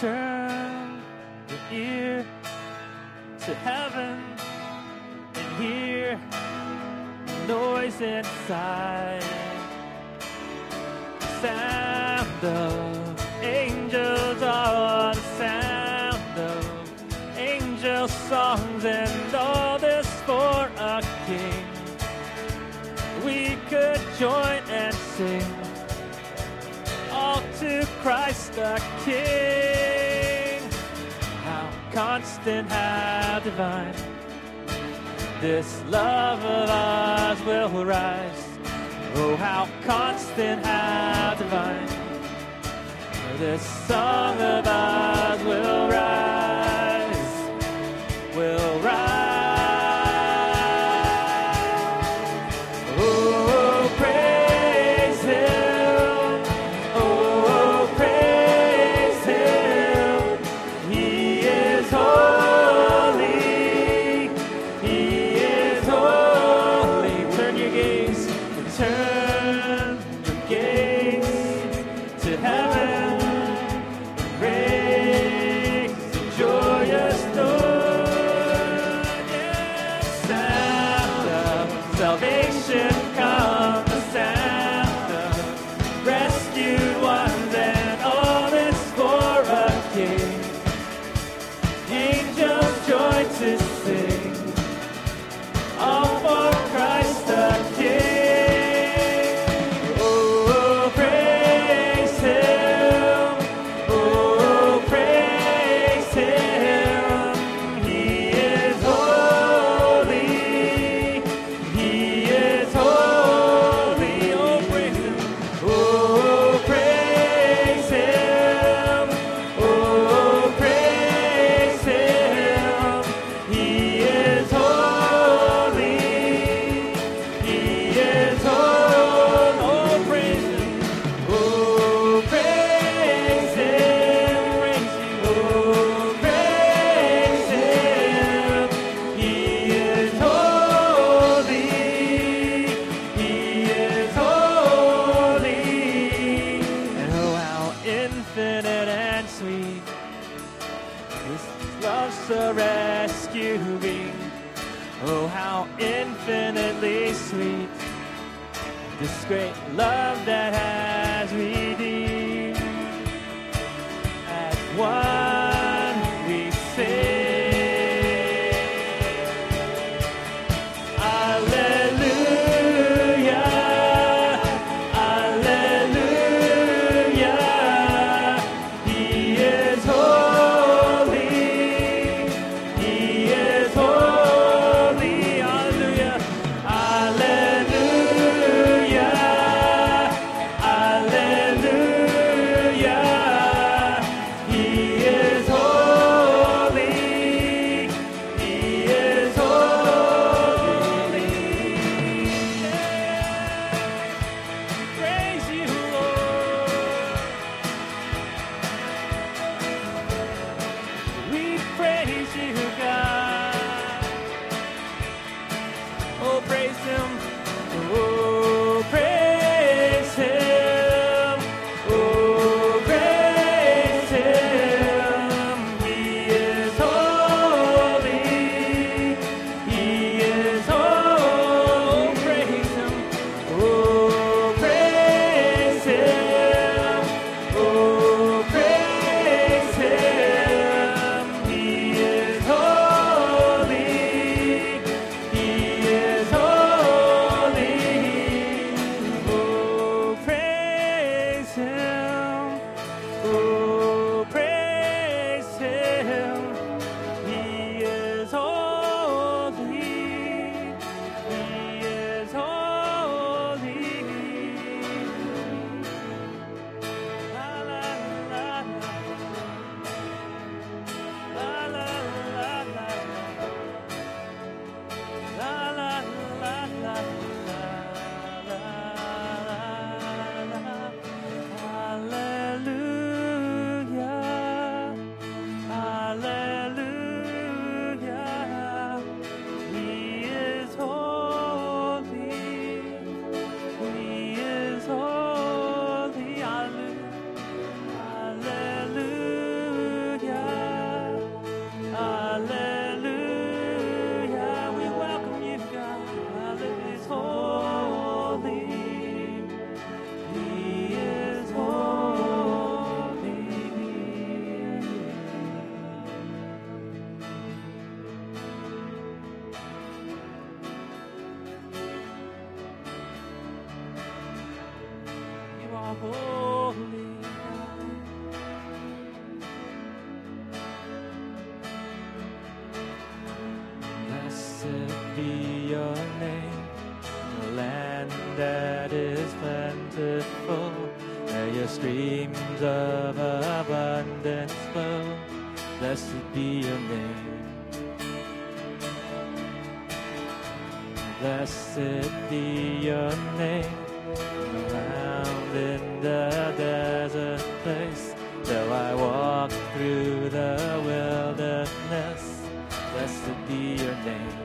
Turn your ear to heaven and hear the noise inside. the Sound of angels are the sound of angel songs and all this for a king. We could join and sing all to Christ the King. Constant, how divine. This love of ours will rise. Oh, how constant, how divine. This song of ours will rise, sweet this great love that has Blessed be your name. Around in the desert place, though I walk through the wilderness, blessed be your name.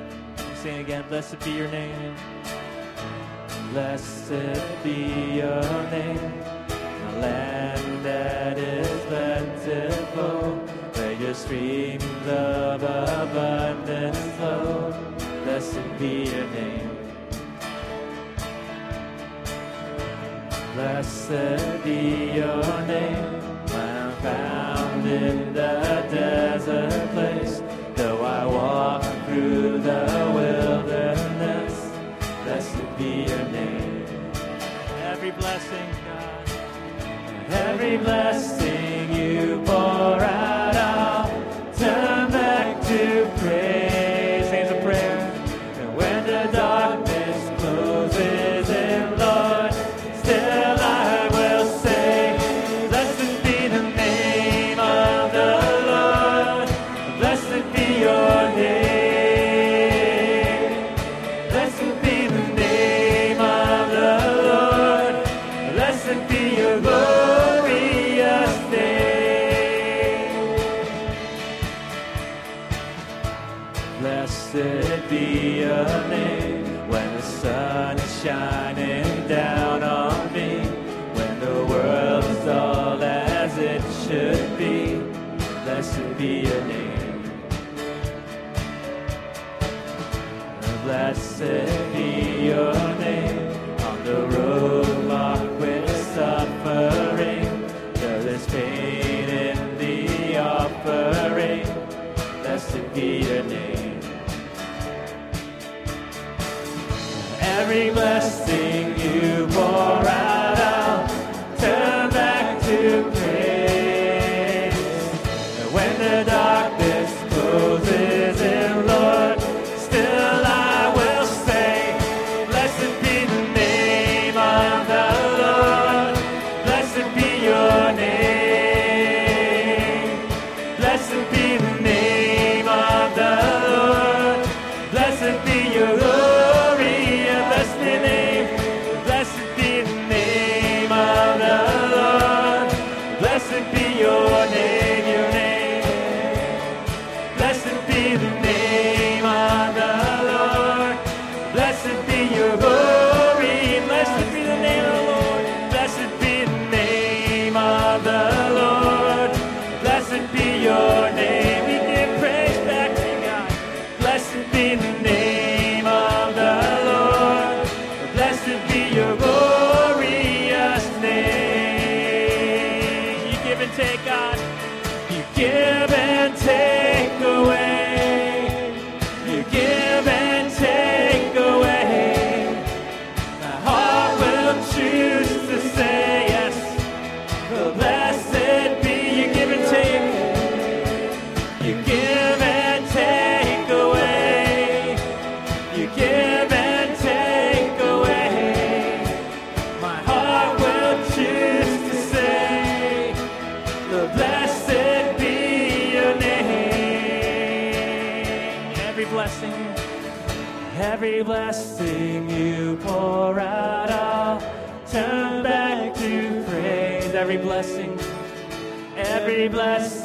Sing again, blessed be your name. Blessed be your name. The land that is plentiful, where your streams of abundance flow. Blessed be your name. Blessed be your name, I'm found in the desert place. Though I walk through the wilderness, blessed be your name. Every blessing, God, every blessing. Yeah. blessed.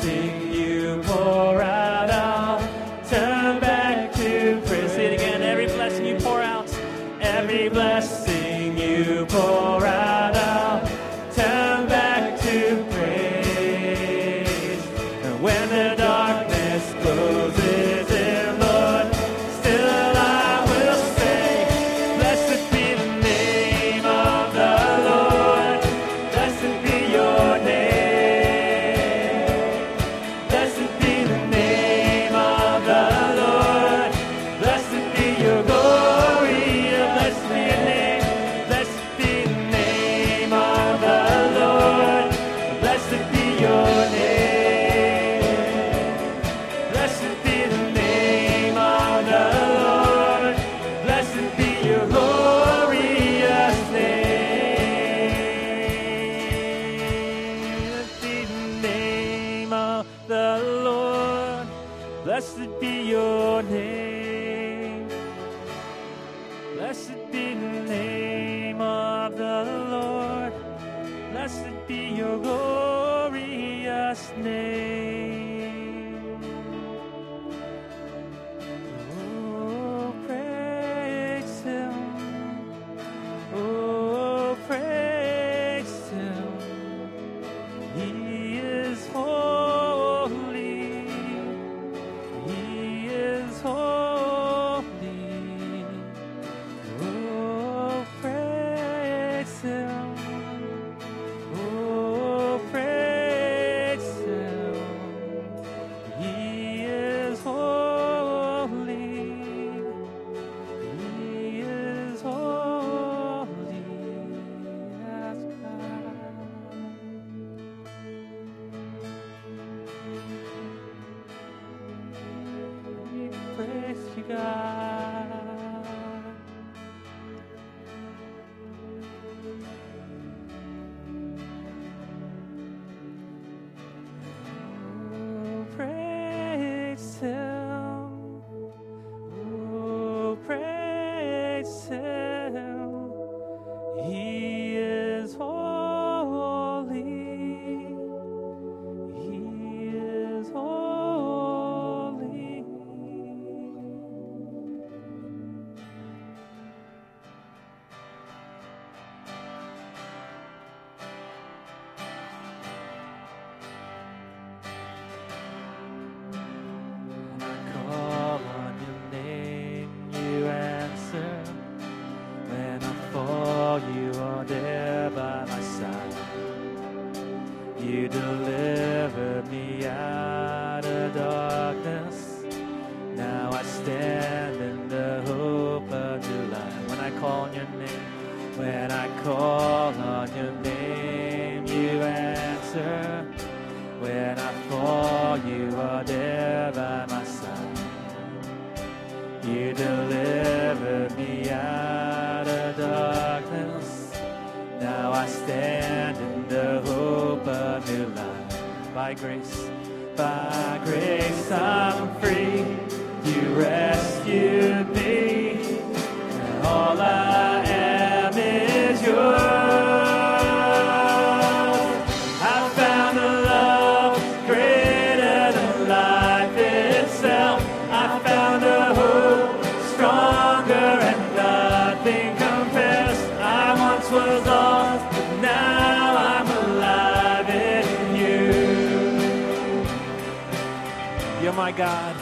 God.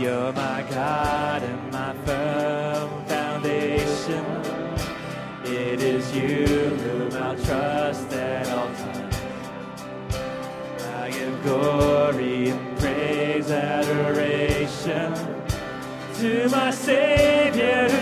You're my God and my firm foundation. It is you whom I'll trust at all times. I give glory and praise, adoration to my Savior.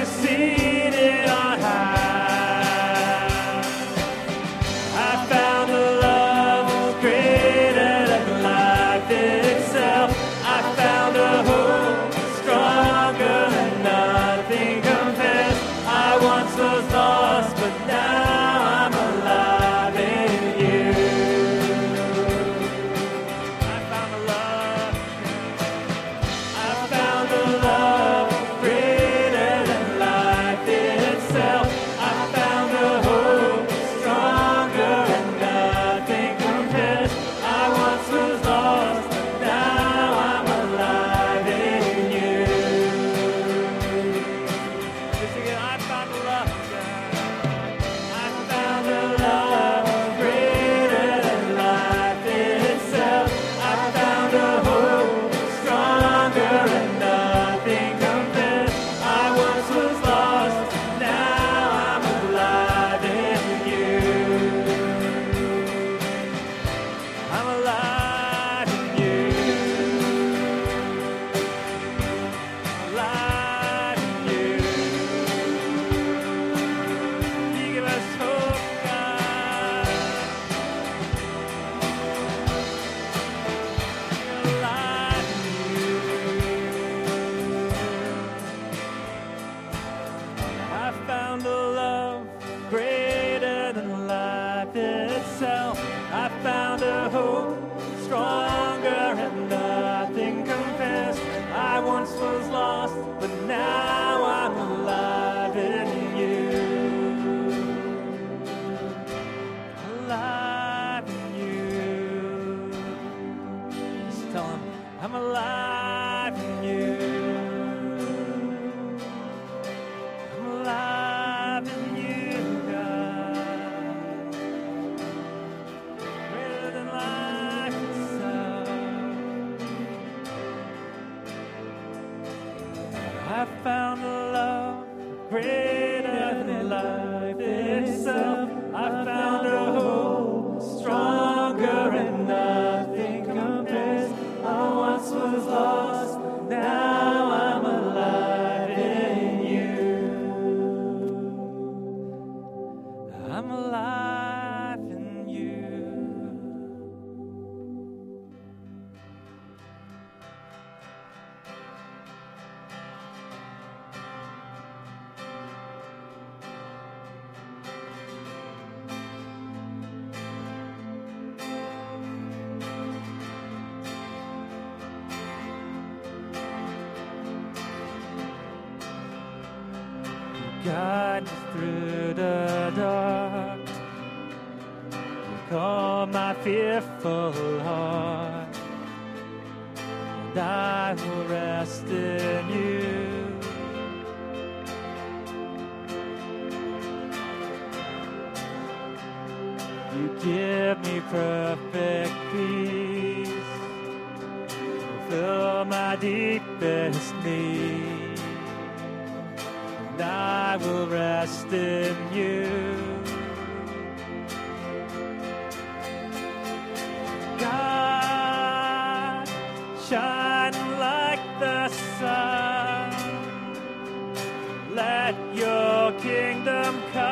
guide me through the dark. You calm my fearful heart, and I will rest in you. You give me perfect peace, fill my deepest need will rest in you. God, shine like the sun. Let your kingdom come.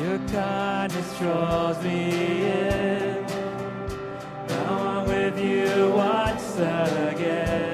Your kindness draws me in. Now I'm with you, once again.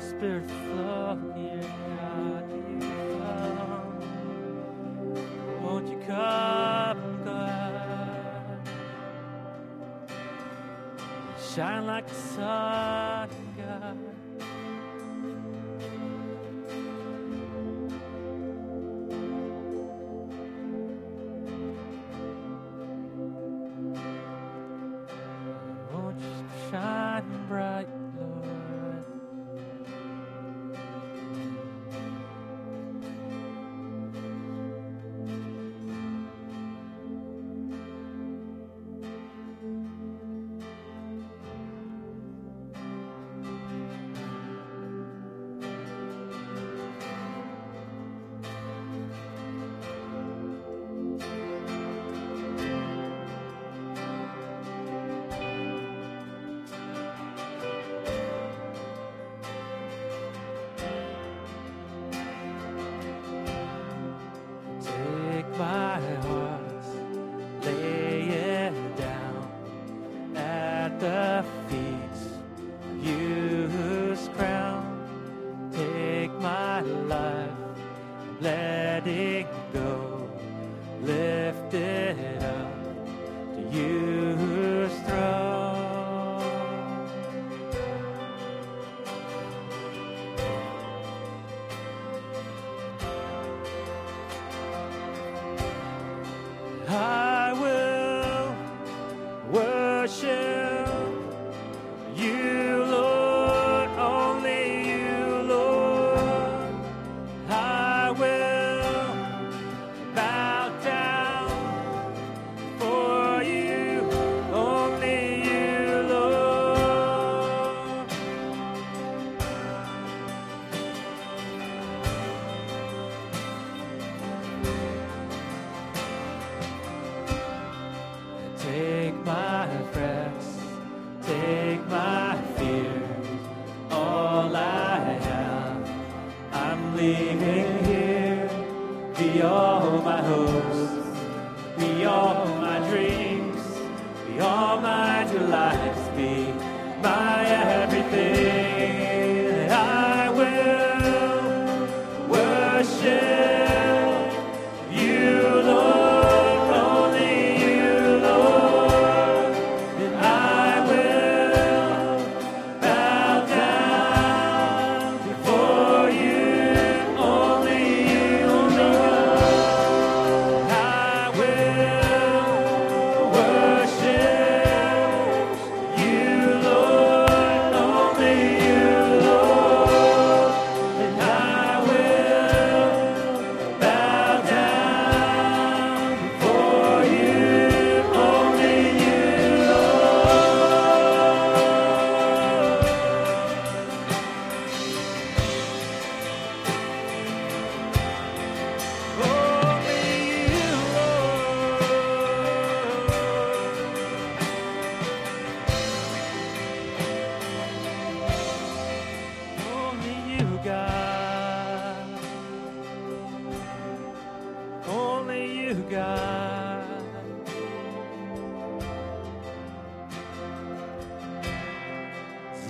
spirit flow, dear God, you come. Won't you come, God? Shine like the sun.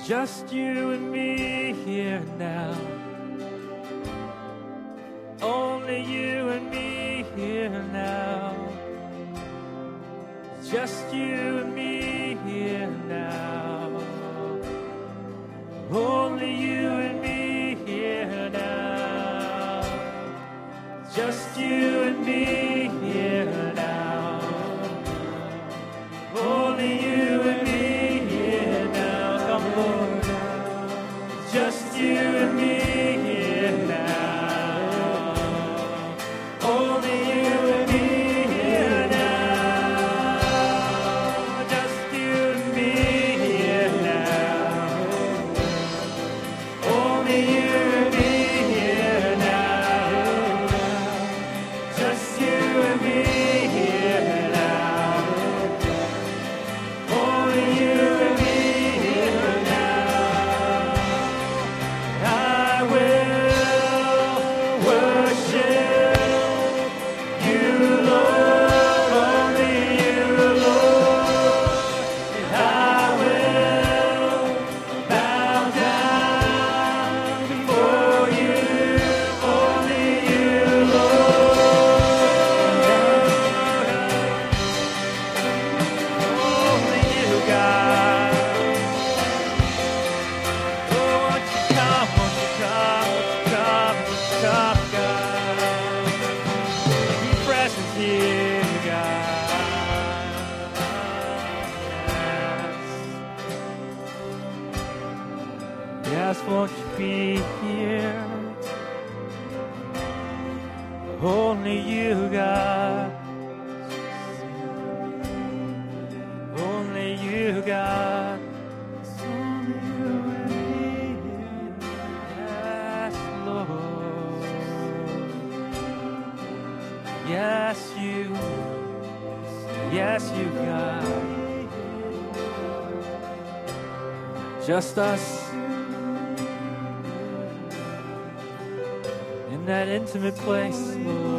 just you and me here now. Only you and me here now. Just you and me. Yes, you, God. Just us. In that intimate place, Lord.